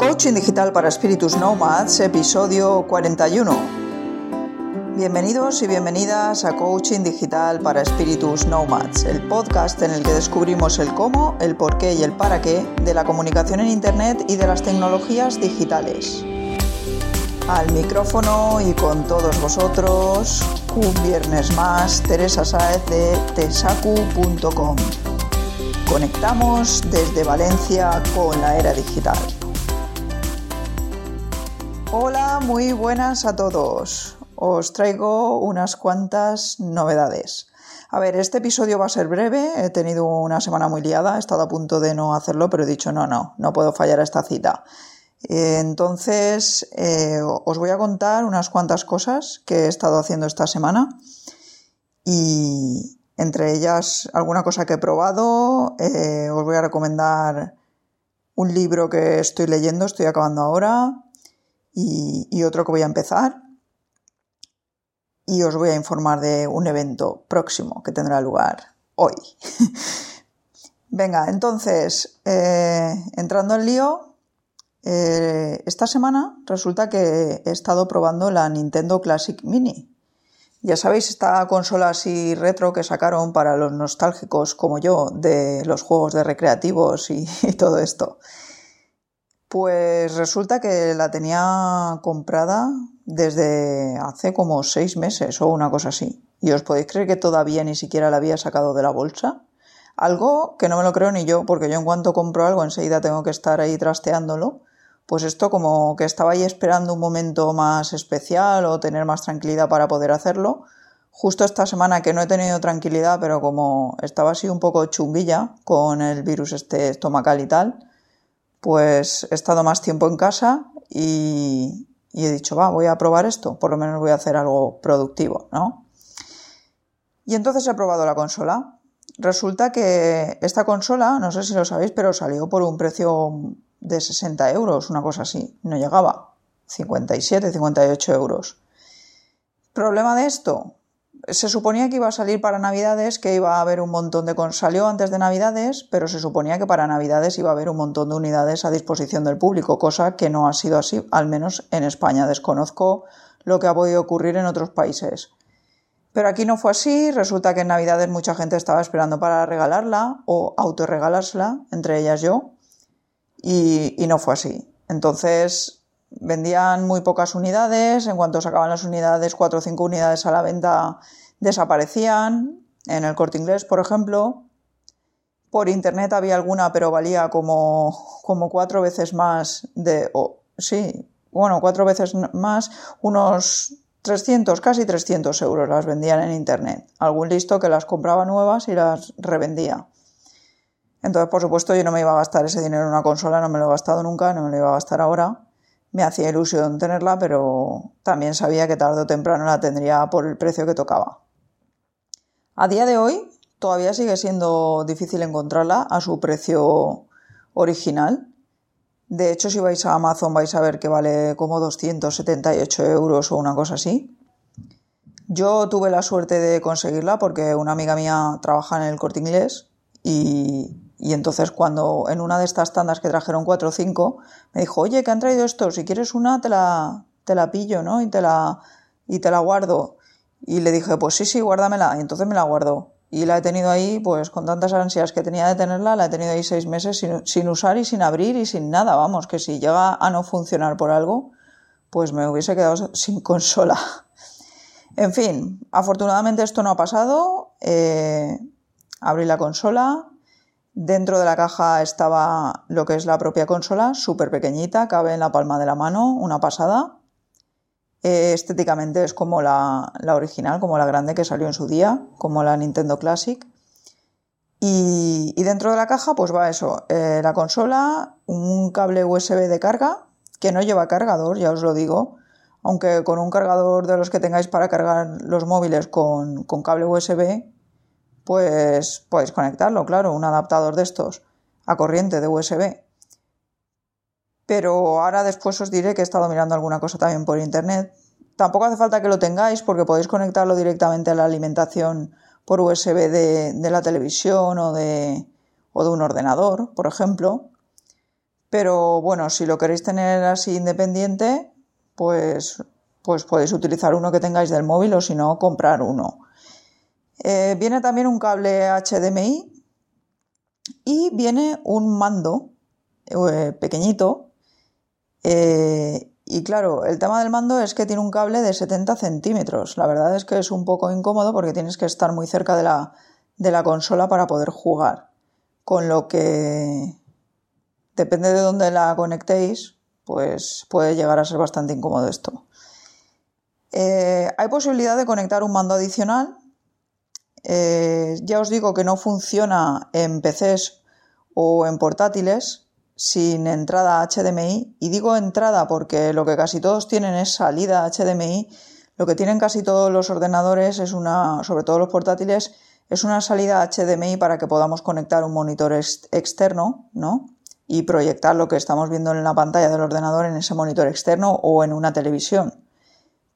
Coaching Digital para Espíritus Nomads, episodio 41. Bienvenidos y bienvenidas a Coaching Digital para Espíritus Nomads, el podcast en el que descubrimos el cómo, el por qué y el para qué de la comunicación en Internet y de las tecnologías digitales. Al micrófono y con todos vosotros, un viernes más, Teresa Saez de tesacu.com. Conectamos desde Valencia con la era digital. Hola, muy buenas a todos. Os traigo unas cuantas novedades. A ver, este episodio va a ser breve, he tenido una semana muy liada, he estado a punto de no hacerlo, pero he dicho no, no, no puedo fallar a esta cita. Entonces, eh, os voy a contar unas cuantas cosas que he estado haciendo esta semana y entre ellas alguna cosa que he probado, eh, os voy a recomendar un libro que estoy leyendo, estoy acabando ahora, y, otro que voy a empezar. Y os voy a informar de un evento próximo que tendrá lugar hoy. Venga, entonces, eh, entrando en lío, eh, esta semana resulta que he estado probando la Nintendo Classic Mini. Ya sabéis, esta consola así retro que sacaron para los nostálgicos como yo de los juegos de recreativos y todo esto. Pues resulta que la tenía comprada desde hace como seis meses o una cosa así. ¿Y os podéis creer que todavía ni siquiera la había sacado de la bolsa? Algo que no me lo creo ni yo, porque yo en cuanto compro algo enseguida tengo que estar ahí trasteándolo. Pues esto como que estaba ahí esperando un momento más especial o tener más tranquilidad para poder hacerlo. Justo esta semana que no he tenido tranquilidad, pero como estaba así un poco chunguilla con el virus este estomacal y tal, pues he estado más tiempo en casa y, he dicho, va, voy a probar esto, por lo menos voy a hacer algo productivo, ¿no? Y entonces he probado la consola. Resulta que esta consola, no sé si lo sabéis, pero salió por un precio de 60 euros, una cosa así, no llegaba, 57, 58 euros. ¿Problema de esto? Se suponía que iba a salir para Navidades, que iba a haber un montón de... Salió antes de Navidades, pero se suponía que para Navidades iba a haber un montón de unidades a disposición del público, cosa que no ha sido así, al menos en España. Desconozco lo que ha podido ocurrir en otros países. Pero aquí no fue así, resulta que en Navidades mucha gente estaba esperando para regalarla o autorregalársela, entre ellas yo, y, y no fue así. Entonces vendían muy pocas unidades, en cuanto sacaban las unidades, cuatro o cinco unidades a la venta desaparecían. En el corte inglés, por ejemplo, por internet había alguna, pero valía como, como cuatro veces más de. sí, bueno, cuatro veces más, unos 300, casi 300 euros las vendían en internet. Algún listo que las compraba nuevas y las revendía. Entonces, por supuesto, yo no me iba a gastar ese dinero en una consola, no me lo he gastado nunca, no me lo iba a gastar ahora me hacía ilusión tenerla, pero también sabía que tarde o temprano la tendría por el precio que tocaba. A día de hoy todavía sigue siendo difícil encontrarla a su precio original. De hecho, si vais a Amazon vais a ver que vale como 278 euros o una cosa así. Yo tuve la suerte de conseguirla porque una amiga mía trabaja en el corte inglés y y entonces cuando en una de estas tandas que trajeron cuatro o cinco, me dijo, oye, que han traído esto, si quieres una te la, te la pillo, ¿no? Y te la, y te la guardo. Y le dije, pues sí, sí, guárdamela. Y entonces me la guardó. Y la he tenido ahí, pues con tantas ansias que tenía de tenerla, la he tenido ahí seis meses sin, sin usar y sin abrir y sin nada. Vamos, que si llega a no funcionar por algo, pues me hubiese quedado sin consola. En fin, afortunadamente esto no ha pasado. Eh, abrí la consola, Dentro de la caja estaba lo que es la propia consola, súper pequeñita, cabe en la palma de la mano, una pasada. Eh, estéticamente es como la, original, como la grande que salió en su día, como la Nintendo Classic. Y, dentro de la caja pues va eso, eh, la consola, un cable USB de carga, que no lleva cargador, ya os lo digo, aunque con un cargador de los que tengáis para cargar los móviles con, con cable USB, pues podéis conectarlo, claro, un adaptador de estos a corriente de USB. Pero ahora después os diré que he estado mirando alguna cosa también por internet. Tampoco hace falta que lo tengáis porque podéis conectarlo directamente a la alimentación por USB de, la televisión o de, o de un ordenador, por ejemplo. Pero bueno, si lo queréis tener así independiente, pues, pues podéis utilizar uno que tengáis del móvil o si no, comprar uno. Eh, viene también un cable HDMI y viene un mando eh, pequeñito. Eh, y claro, el tema del mando es que tiene un cable de 70 centímetros. La verdad es que es un poco incómodo porque tienes que estar muy cerca de la, de la consola para poder jugar. Con lo que depende de dónde la conectéis, pues puede llegar a ser bastante incómodo esto. Hay posibilidad de conectar un mando adicional. Eh, ya os digo que no funciona en PCs o en portátiles sin entrada HDMI. Y digo entrada porque lo que casi todos tienen es salida HDMI. Lo que tienen casi todos los ordenadores es una, sobre todo los portátiles, es una salida HDMI para que podamos conectar un monitor externo, ¿no? y proyectar lo que estamos viendo en la pantalla del ordenador en ese monitor externo o en una televisión.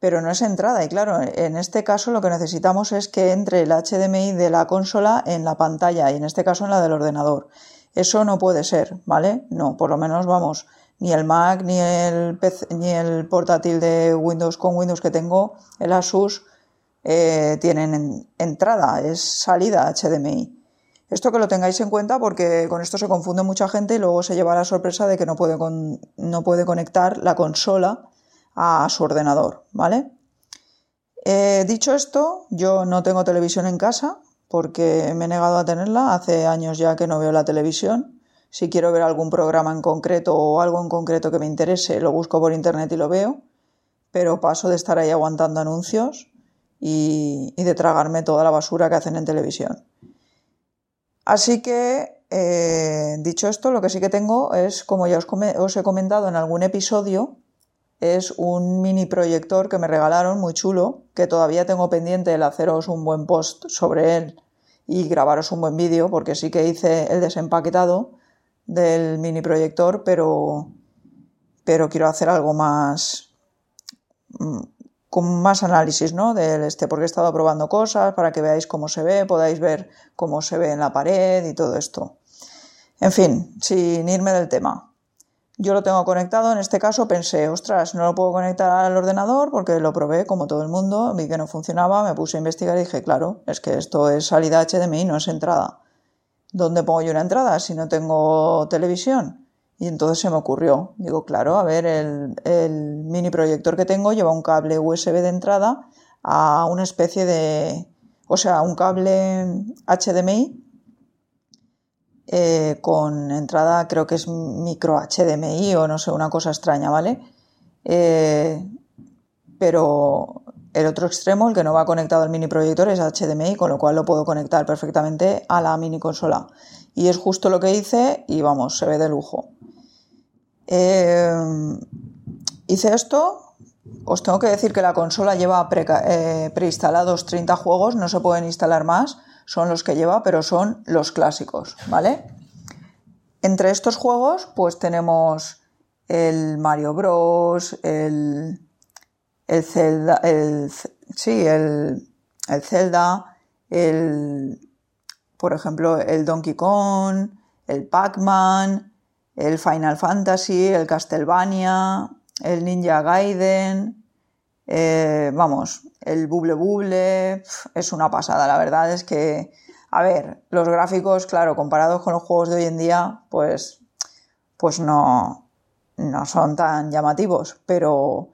Pero no es entrada y claro, en este caso lo que necesitamos es que entre el HDMI de la consola en la pantalla y en este caso en la del ordenador. Eso no puede ser, ¿vale? No, por lo menos vamos, ni el Mac ni el, ni el portátil de Windows con Windows que tengo, el Asus, eh, tienen entrada, es salida HDMI. Esto que lo tengáis en cuenta porque con esto se confunde mucha gente y luego se lleva la sorpresa de que no puede, no puede conectar la consola a su ordenador, ¿vale? Eh, dicho esto, yo no tengo televisión en casa porque me he negado a tenerla. Hace años ya que no veo la televisión. Si quiero ver algún programa en concreto o algo en concreto que me interese, lo busco por internet y lo veo. Pero paso de estar ahí aguantando anuncios y de tragarme toda la basura que hacen en televisión. Así que, eh, dicho esto, lo que sí que tengo es, como ya os, he comentado en algún episodio, es un mini proyector que me regalaron muy chulo, que todavía tengo pendiente el haceros un buen post sobre él y grabaros un buen vídeo, porque sí que hice el desempaquetado del mini proyector, pero, pero quiero hacer algo más, mm, con más análisis, ¿no? Del este, porque he estado probando cosas para que veáis cómo se ve, podáis ver cómo se ve en la pared y todo esto. En fin, sin irme del tema. Yo lo tengo conectado, en este caso pensé, ostras, no lo puedo conectar al ordenador porque lo probé como todo el mundo, vi que no funcionaba, me puse a investigar y dije, claro, es que esto es salida HDMI, no es entrada. ¿Dónde pongo yo una entrada si no tengo televisión? Y entonces se me ocurrió, digo, claro, a ver, el, mini proyector que tengo lleva un cable USB de entrada a una especie de, o sea, un cable HDMI eh, con entrada, creo que es micro HDMI o no sé, una cosa extraña, ¿vale? Eh, pero el otro extremo, el que no va conectado al mini proyector, es HDMI, con lo cual lo puedo conectar perfectamente a la mini consola. Y es justo lo que hice y vamos, se ve de lujo. Eh, hice esto, os tengo que decir que la consola lleva preinstalados 30 juegos, no se pueden instalar más, son los que lleva, pero son los clásicos, ¿vale? Entre estos juegos, pues tenemos el Mario Bros, el, el Zelda, el, sí, el, el Zelda, el, por ejemplo, el Donkey Kong, el Pac-Man, el Final Fantasy, el Castlevania, el Ninja Gaiden, eh, vamos, el Bubble Bubble, es una pasada, la verdad es que, a ver, los gráficos, claro, comparados con los juegos de hoy en día, pues, pues no, no son tan llamativos, pero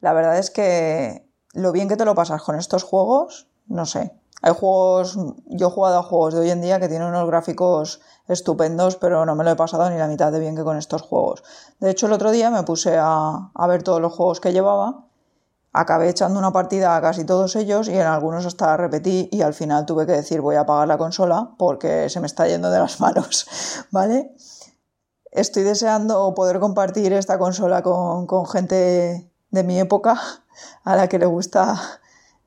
la verdad es que lo bien que te lo pasas con estos juegos, no sé. Hay juegos, yo he jugado a juegos de hoy en día que tienen unos gráficos estupendos, pero no me lo he pasado ni la mitad de bien que con estos juegos. De hecho, el otro día me puse a, ver todos los juegos que llevaba, acabé echando una partida a casi todos ellos y en algunos hasta repetí y al final tuve que decir voy a apagar la consola porque se me está yendo de las manos, ¿vale? Estoy deseando poder compartir esta consola con, con gente de mi época a la que le gusta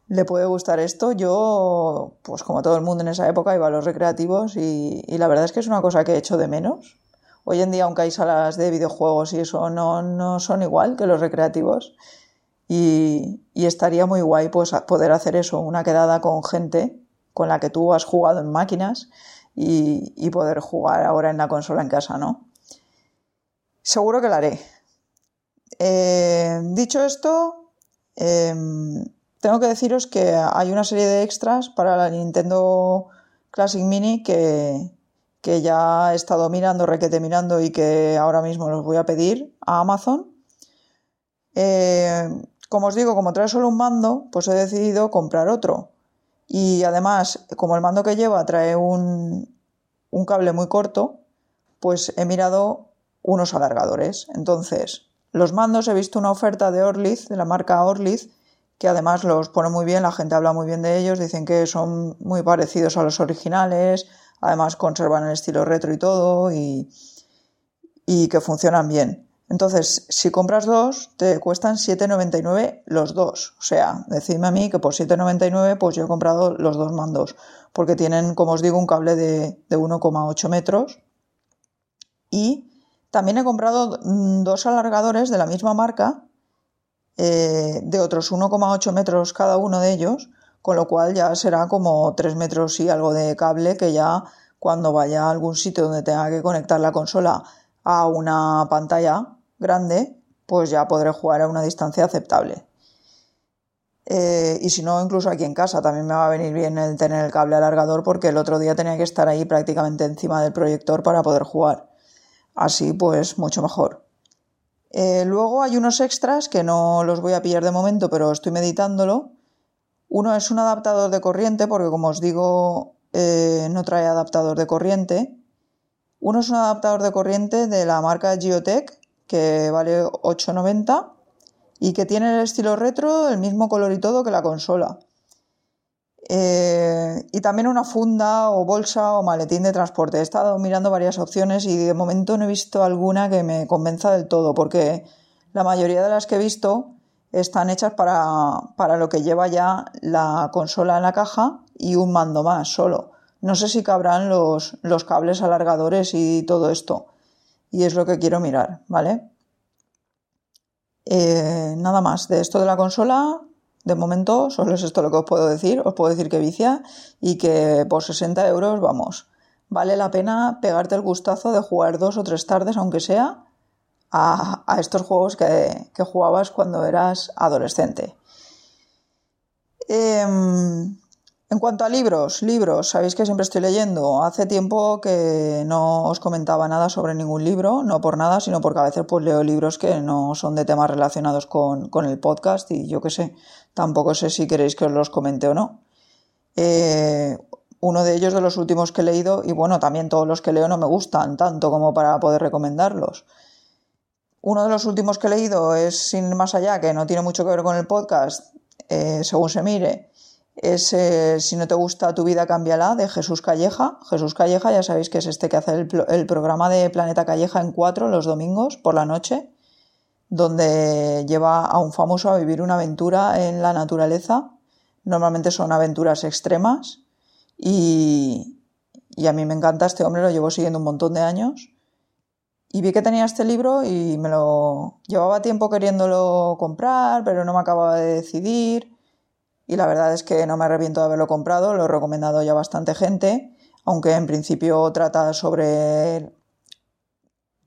le puede gustar esto. Yo, pues como todo el mundo en esa época, iba a los recreativos y, la verdad es que es una cosa que he hecho de menos. Hoy en día, aunque hay salas de videojuegos y eso, no, no son igual que los recreativos. Y, estaría muy guay pues, poder hacer eso, una quedada con gente con la que tú has jugado en máquinas y, poder jugar ahora en la consola en casa, ¿no? seguro que la haré. Eh, dicho esto, em, tengo que deciros que hay una serie de extras para la Nintendo Classic Mini que, que ya he estado mirando, requete mirando y que ahora mismo los voy a pedir a Amazon. Eh, como os digo, como trae solo un mando, pues he decidido comprar otro. Y además, como el mando que lleva trae un, cable muy corto, pues he mirado unos alargadores. Entonces, los mandos he visto una oferta de Orliz, de la marca Orliz, que además los pone muy bien, la gente habla muy bien de ellos, dicen que son muy parecidos a los originales, además conservan el estilo retro y todo, y que funcionan bien. Entonces, si compras dos, te cuestan 7,99 los dos. O sea, decidme a mí que por 7,99 pues yo he comprado los dos mandos, porque tienen, como os digo, un cable de, 1,8 metros. Y también he comprado dos alargadores de la misma marca, eh, de otros 1,8 metros cada uno de ellos, con lo cual ya será como 3 metros y algo de cable que ya cuando vaya a algún sitio donde tenga que conectar la consola a una pantalla grande, pues ya podré jugar a una distancia aceptable. Eh, y si no, incluso aquí en casa también me va a venir bien el tener el cable alargador porque el otro día tenía que estar ahí prácticamente encima del proyector para poder jugar. Así pues, mucho mejor. Eh, luego hay unos extras que no los voy a pillar de momento, pero estoy meditándolo. Uno es un adaptador de corriente, porque como os digo, eh, no trae adaptador de corriente. Uno es un adaptador de corriente de la marca Geotech, que vale 8,90 y que tiene el estilo retro, el mismo color y todo que la consola. Eh, y también una funda o bolsa o maletín de transporte. He estado mirando varias opciones y de momento no he visto alguna que me convenza del todo, porque la mayoría de las que he visto están hechas para, para lo que lleva ya la consola en la caja y un mando más solo. No sé si cabrán los, los cables alargadores y todo esto y es lo que quiero mirar, ¿vale? Eh, nada más, de esto de la consola, de momento solo es esto lo que os puedo decir, os puedo decir que vicia y que por 60 euros, vamos, vale la pena pegarte el gustazo de jugar dos o tres tardes, aunque sea, a, estos juegos que, que, jugabas cuando eras adolescente. En cuanto a libros, libros, sabéis que siempre estoy leyendo. Hace tiempo que no os comentaba nada sobre ningún libro, no por nada, sino porque a veces pues leo libros que no son de temas relacionados con, el podcast y yo qué sé, tampoco sé si queréis que os los comente o no. Eh, uno de ellos de los últimos que he leído, y bueno, también todos los que leo no me gustan tanto como para poder recomendarlos. Uno de los últimos que he leído es Sin más allá, que no tiene mucho que ver con el podcast, eh, según se mire es eh, Si no te gusta tu vida, cámbiala, de Jesús Calleja. Jesús Calleja, ya sabéis que es este que hace el, programa de Planeta Calleja en cuatro los domingos por la noche, donde lleva a un famoso a vivir una aventura en la naturaleza. Normalmente son aventuras extremas y, y a mí me encanta este hombre, lo llevo siguiendo un montón de años. Y vi que tenía este libro y me lo llevaba tiempo queriéndolo comprar, pero no me acababa de decidir y la verdad es que no me arrepiento de haberlo comprado, lo he recomendado ya bastante gente, aunque en principio trata sobre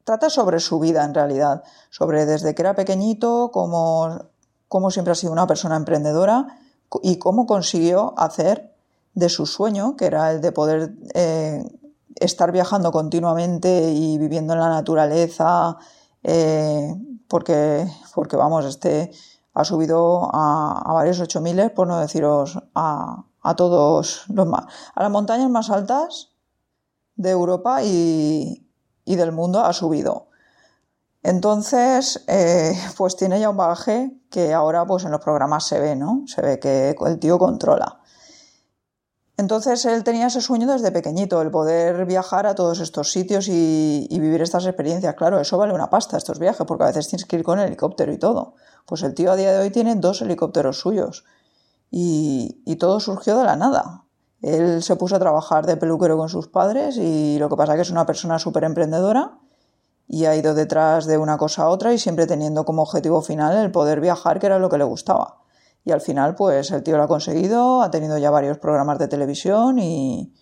trata sobre su vida en realidad, sobre desde que era pequeñito, cómo, cómo siempre ha sido una persona emprendedora y cómo consiguió hacer de su sueño, que era el de poder eh, estar viajando continuamente y viviendo en la naturaleza, eh, porque, porque vamos, este ha subido a, varios ocho miles, por no deciros a, todos los más, a las montañas más altas de Europa y, del mundo ha subido. Entonces, eh, pues tiene ya un bagaje que ahora pues en los programas se ve, ¿no? Se ve que el tío controla. Entonces él tenía ese sueño desde pequeñito, el poder viajar a todos estos sitios y, vivir estas experiencias. Claro, eso vale una pasta, estos viajes, porque a veces tienes que ir con helicóptero y todo. Pues el tío a día de hoy tiene dos helicópteros suyos y, y todo surgió de la nada. Él se puso a trabajar de peluquero con sus padres y lo que pasa es que es una persona súper emprendedora y ha ido detrás de una cosa a otra y siempre teniendo como objetivo final el poder viajar, que era lo que le gustaba. Y al final, pues el tío lo ha conseguido, ha tenido ya varios programas de televisión y,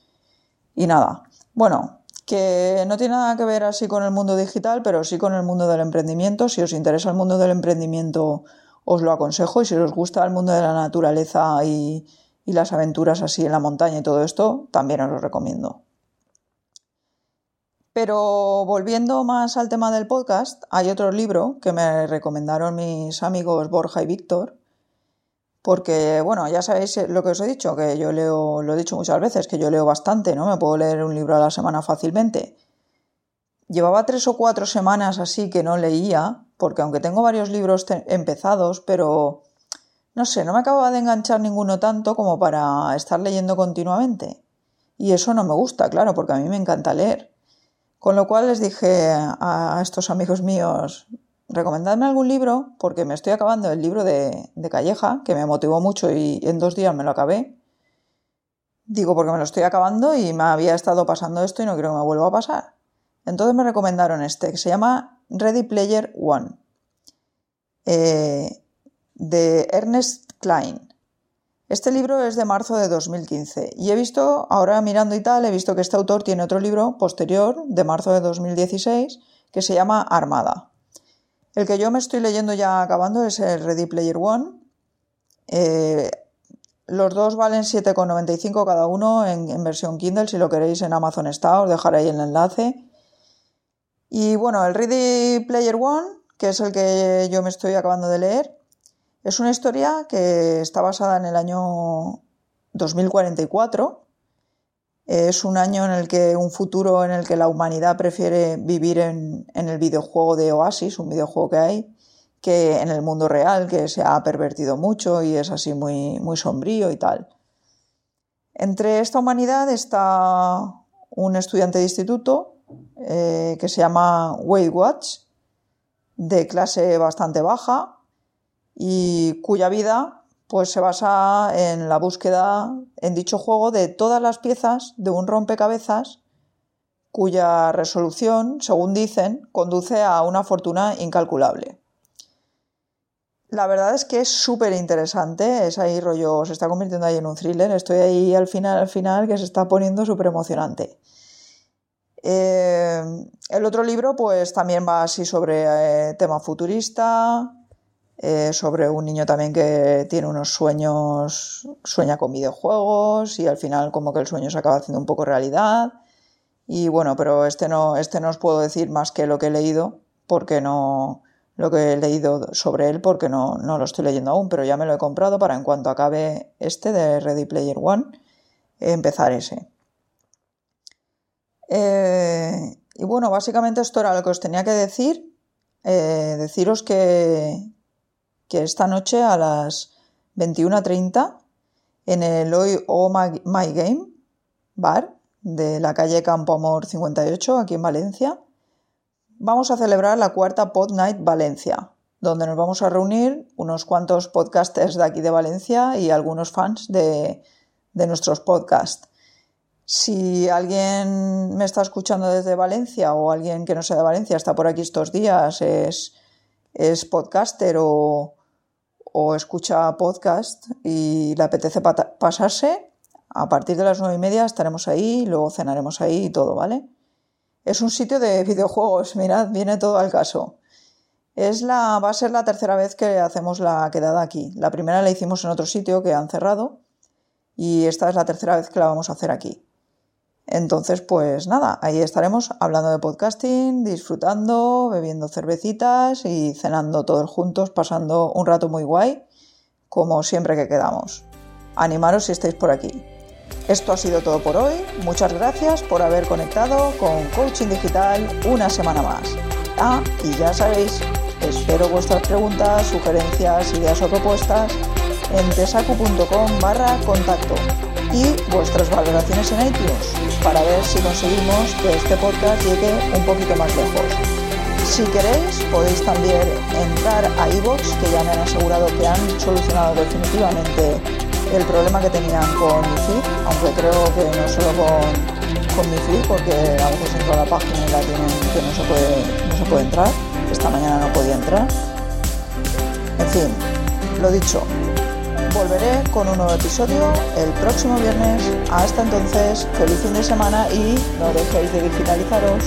nada. Bueno, que no tiene nada que ver así con el mundo digital, pero sí con el mundo del emprendimiento. Si os interesa el mundo del emprendimiento, os lo aconsejo y si os gusta el mundo de la naturaleza y las aventuras así en la montaña y todo esto, también os lo recomiendo. Pero volviendo más al tema del podcast, hay otro libro que me recomendaron mis amigos Borja y Víctor, porque, bueno, ya sabéis lo que os he dicho, que yo leo, lo he dicho muchas veces, que yo leo bastante, ¿no? Me puedo leer un libro a la semana fácilmente. Llevaba tres o cuatro semanas así que no leía, porque aunque tengo varios libros empezados, pero no sé, no me acababa de enganchar ninguno tanto como para estar leyendo continuamente. Y eso no me gusta, claro, porque a mí me encanta leer. Con lo cual les dije a estos amigos míos, recomendadme algún libro, porque me estoy acabando el libro de, Calleja, que me motivó mucho y en dos días me lo acabé. Digo, porque me lo estoy acabando y me había estado pasando esto y no quiero que me vuelva a pasar. Entonces me recomendaron este, que se llama Ready Player One, eh, de Ernest Klein. Este libro es de marzo de 2015 y he visto, ahora mirando y tal, he visto que este autor tiene otro libro posterior, de marzo de 2016, que se llama Armada. El que yo me estoy leyendo ya acabando es el Ready Player One. Eh, los dos valen 7,95 cada uno en, versión Kindle. Si lo queréis en Amazon está, os dejaré ahí el enlace. Y bueno, el Ready Player One, que es el que yo me estoy acabando de leer, es una historia que está basada en el año 2044 es un año en el que, un futuro en el que la humanidad prefiere vivir en, el videojuego de Oasis, un videojuego que hay, que en el mundo real, que se ha pervertido mucho y es así muy, muy sombrío y tal. Entre esta humanidad está un estudiante de instituto eh, que se llama Wade Watch, de clase bastante baja y cuya vida pues se basa en la búsqueda en dicho juego de todas las piezas de un rompecabezas cuya resolución, según dicen, conduce a una fortuna incalculable. La verdad es que es súper interesante, es ahí rollo, se está convirtiendo ahí en un thriller, estoy ahí al final, al final, que se está poniendo súper emocionante. Eh, el otro libro pues también va así sobre eh, tema futurista, eh, sobre un niño también que tiene unos sueños, sueña con videojuegos y al final como que el sueño se acaba haciendo un poco realidad. Y bueno, pero este no, este no os puedo decir más que lo que he leído, porque no, lo que he leído sobre él, porque no, no lo estoy leyendo aún, pero ya me lo he comprado para en cuanto acabe este de Ready Player One, empezar ese. Eh, y bueno, básicamente esto era lo que os tenía que decir. Eh, deciros que, que esta noche a las 21.30 en el Hoy O My Game Bar de la calle Campo Amor 58, aquí en Valencia, vamos a celebrar la cuarta Pod Night Valencia, donde nos vamos a reunir unos cuantos podcasters de aquí de Valencia y algunos fans de, de nuestros podcasts. Si alguien me está escuchando desde Valencia o alguien que no sea de Valencia está por aquí estos días, es, es podcaster o, o escucha podcast y le apetece pasarse, a partir de las nueve y media estaremos ahí, luego cenaremos ahí y todo, ¿vale? Es un sitio de videojuegos, mirad, viene todo al caso. Es la, va a ser la tercera vez que hacemos la quedada aquí. La primera la hicimos en otro sitio que han cerrado y esta es la tercera vez que la vamos a hacer aquí. Entonces, pues nada, ahí estaremos hablando de podcasting, disfrutando, bebiendo cervecitas y cenando todos juntos, pasando un rato muy guay, como siempre que quedamos. Animaros si estáis por aquí. Esto ha sido todo por hoy. Muchas gracias por haber conectado con Coaching Digital una semana más. Ah, y ya sabéis, espero vuestras preguntas, sugerencias, ideas o propuestas en tesacu.com barra contacto y vuestras valoraciones en iTunes para ver si conseguimos que este podcast llegue un poquito más lejos. Si queréis, podéis también entrar a iVoox, que ya me han asegurado que han solucionado definitivamente el problema que tenían con mi feed, aunque creo que no solo con, con mi feed, porque a veces entro a la página y la tienen que no se puede, no se puede entrar. Esta mañana no podía entrar. En fin, lo dicho, volveré con un nuevo episodio el próximo viernes. Hasta entonces, feliz fin de semana y no dejéis de digitalizaros.